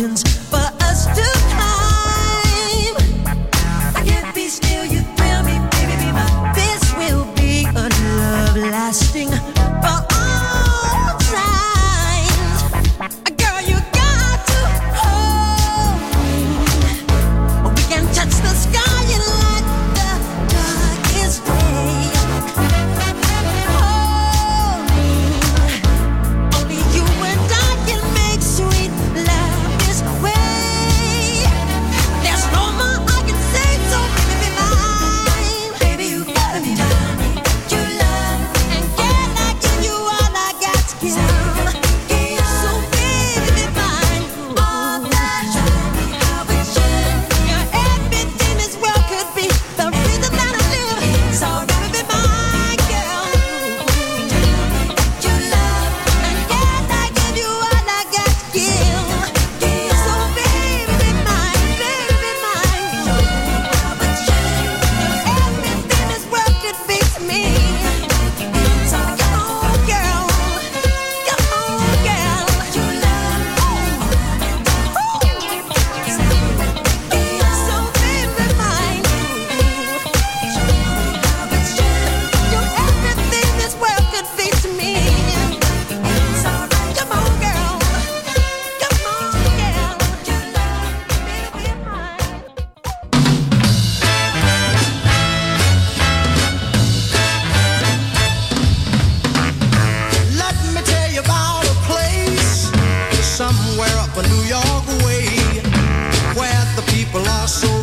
mountains somewhere up a New York way where the people are so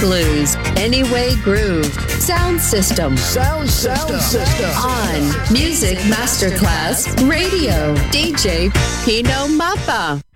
blues, Anyway Groove, Sound System. Sound, sound system. On Music Masterclass Radio, DJ Pino Mappa.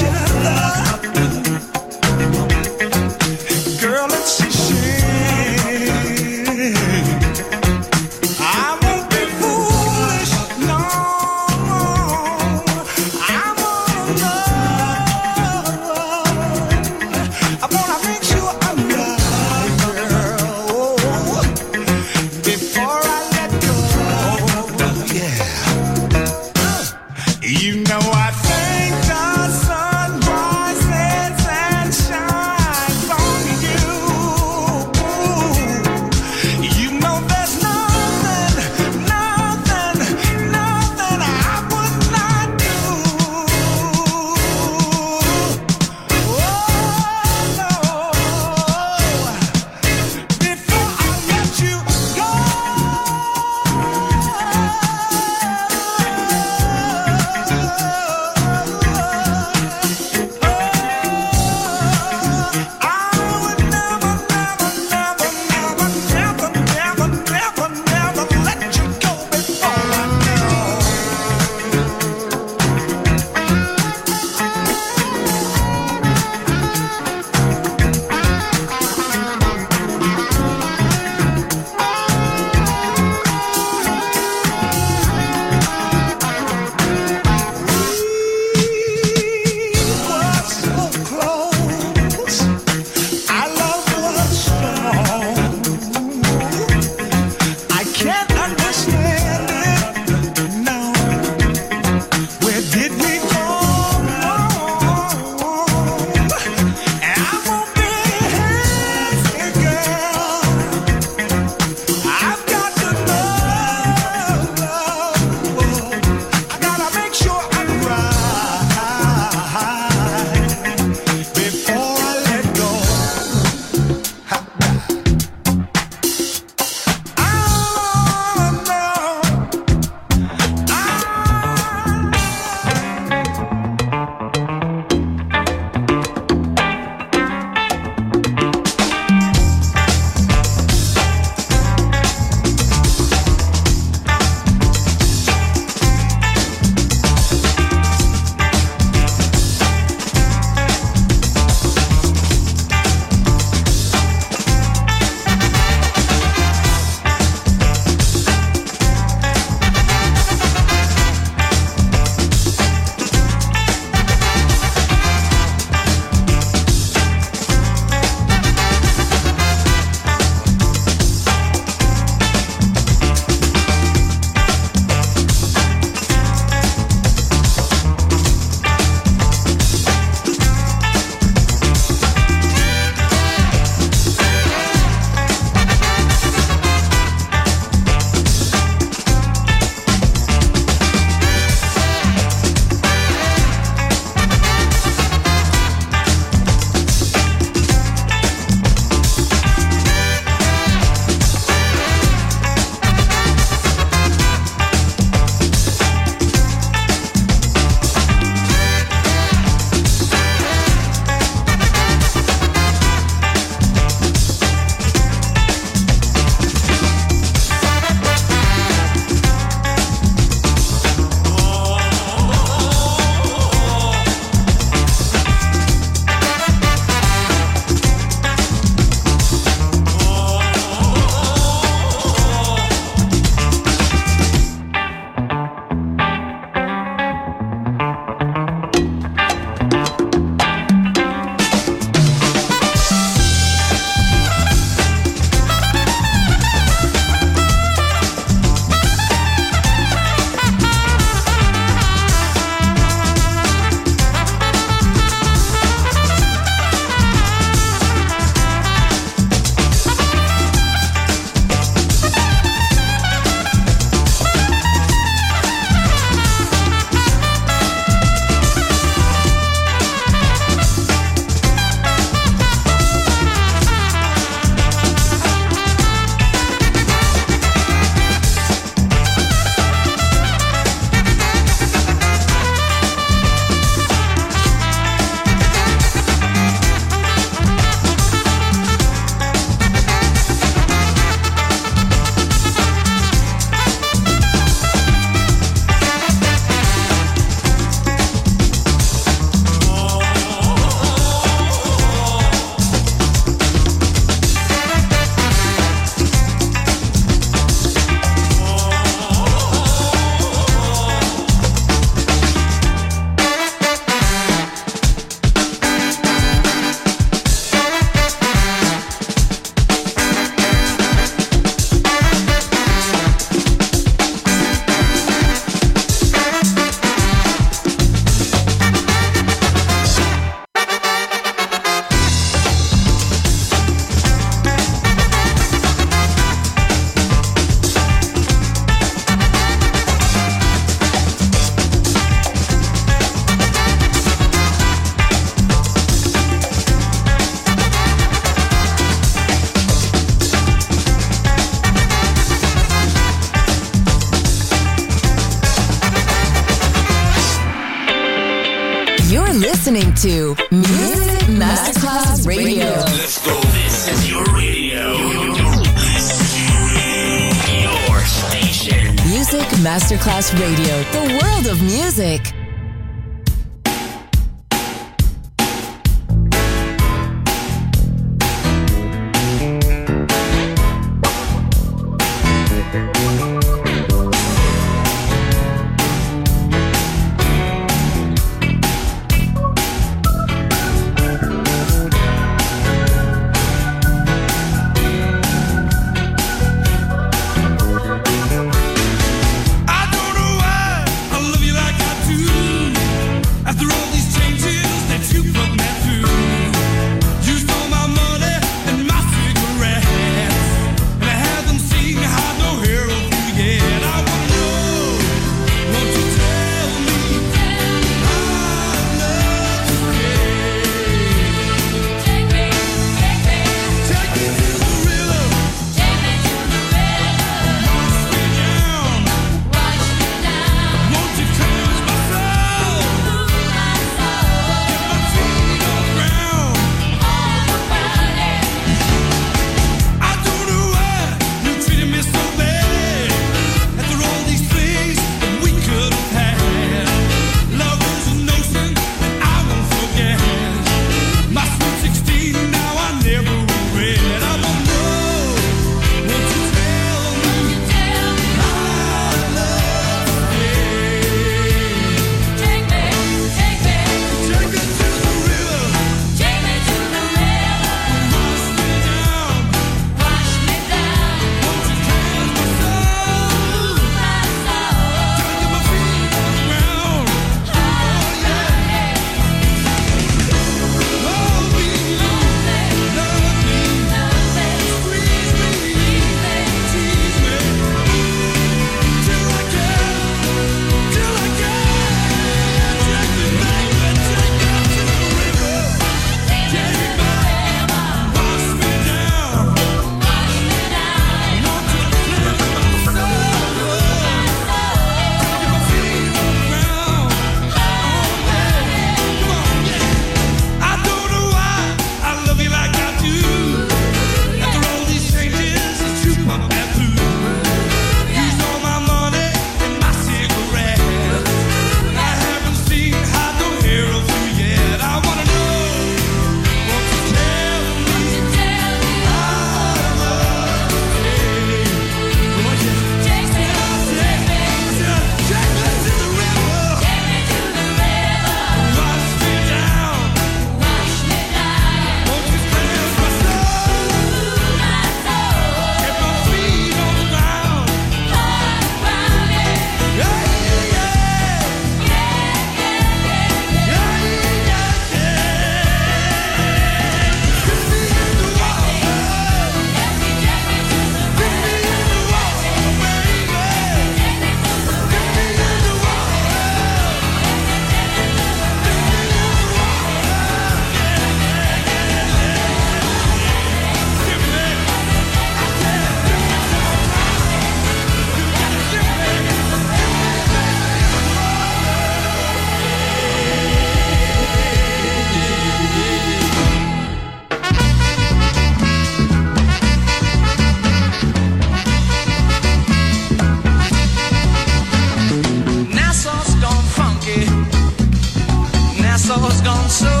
was gone so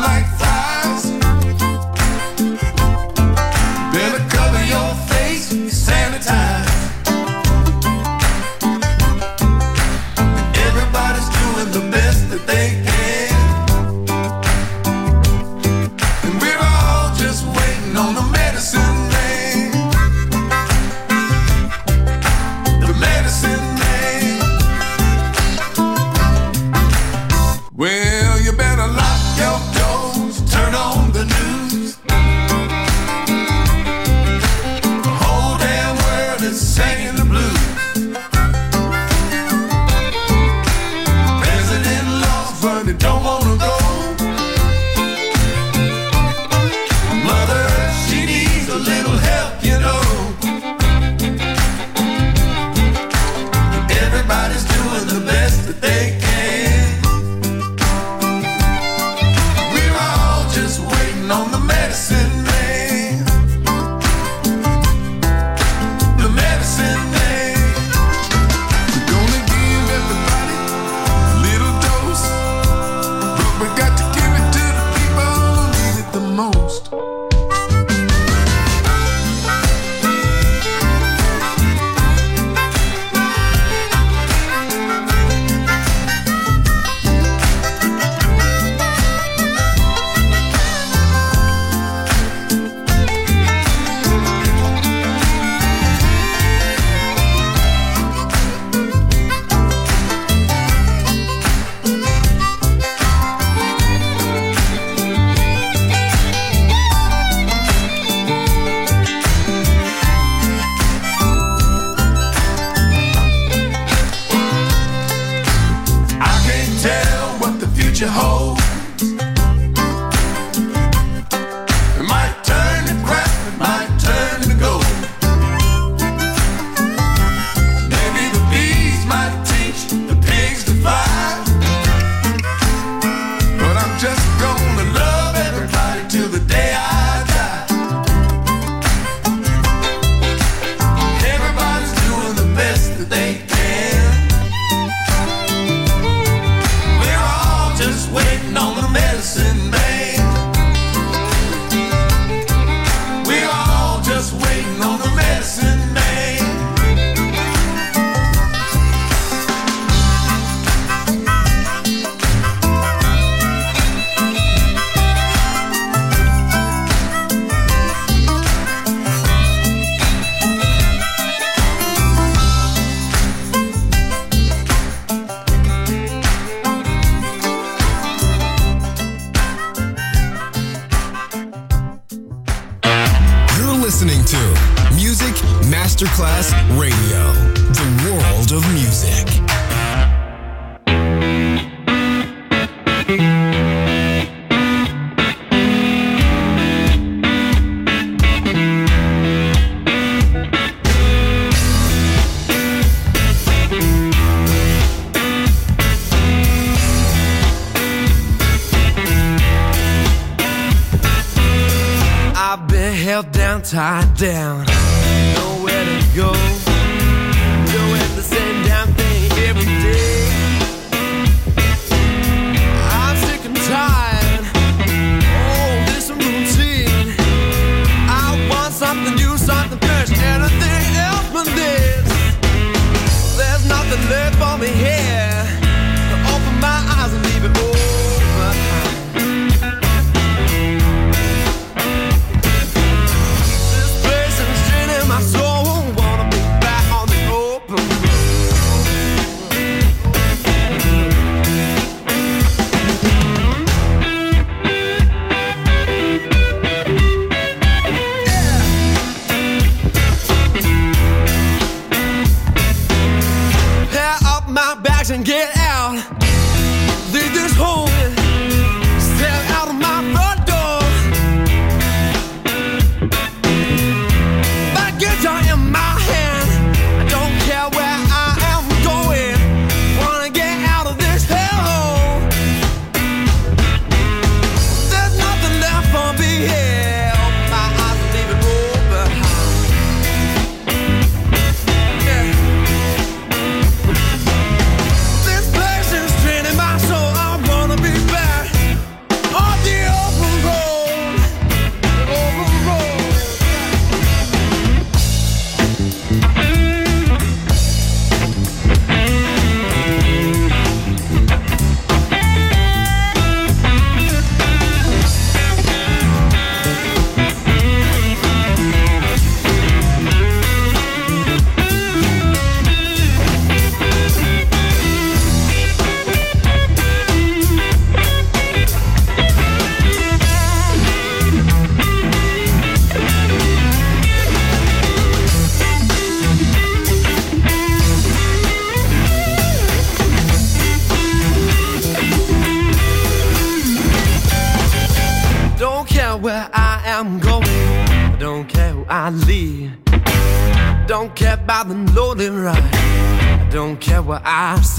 like flies. held down, tied down. Nowhere to go. Doing the same damn thing every day. I'm sick and tired. Oh, this routine. I want something new, something fresh. Anything else but this. There's nothing left for me here.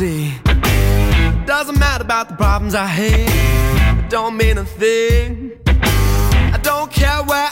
see. Doesn't matter about the problems I had. Don't mean a thing. I don't care where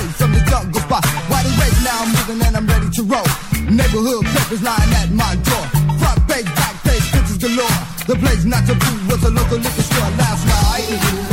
Away from the jungle spot. They wait now? I'm moving and I'm ready to roll. Neighborhood papers lying at my door. Front page, back page, pictures galore. The place not to be was a local liquor store last night.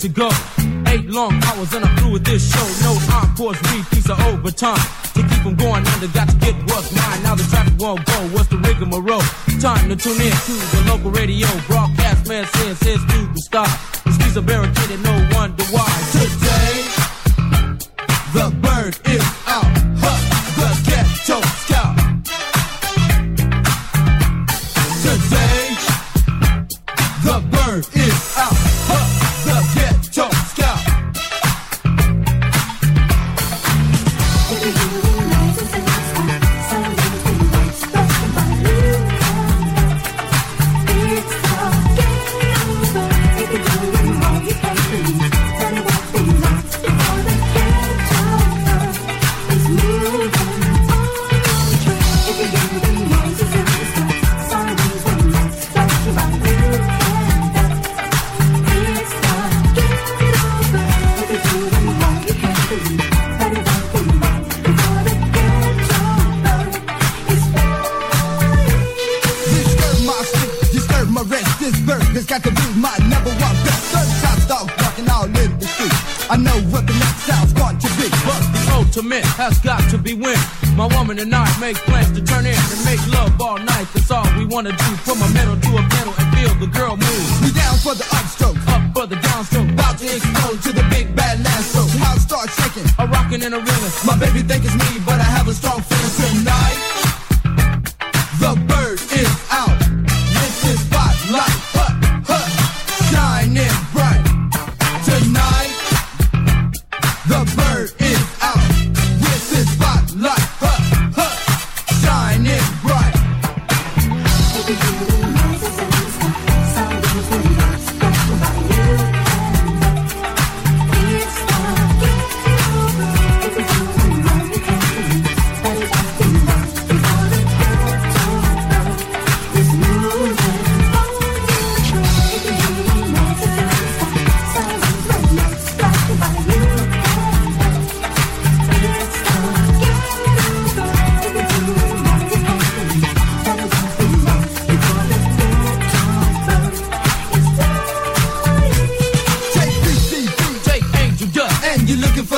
To go. Eight long hours and I'm through with this show. No encores, repeats of overtime. To keep them going under, got to get what's mine. Now the traffic won't go. What's the rigmarole? Time to tune in to the local radio. Broadcast man says, to the sky. The streets are barricaded, no wonder why. Make love all night. That's all we wanna do. From a metal to a pedal and feel the girl move. We down for the upstroke, Up for the downstroke. about to explode to the big bad stroke. House start shaking. A rockin' and a reelin'. My baby think it's me,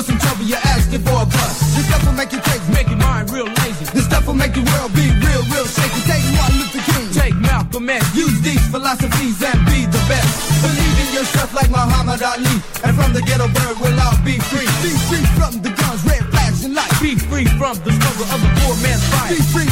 for some trouble, you're asking for a bus. This stuff will make you crazy. Make your mind real lazy. This stuff will make your world be real, real shaky. Take Martin Luther King. Take Malcolm X. Use these philosophies and be the best. Believe in yourself like Muhammad Ali. And from the ghetto bird, we'll all be free. Be free from the guns, red flags, and lights. Be free from the struggle of the poor man's fight. Be free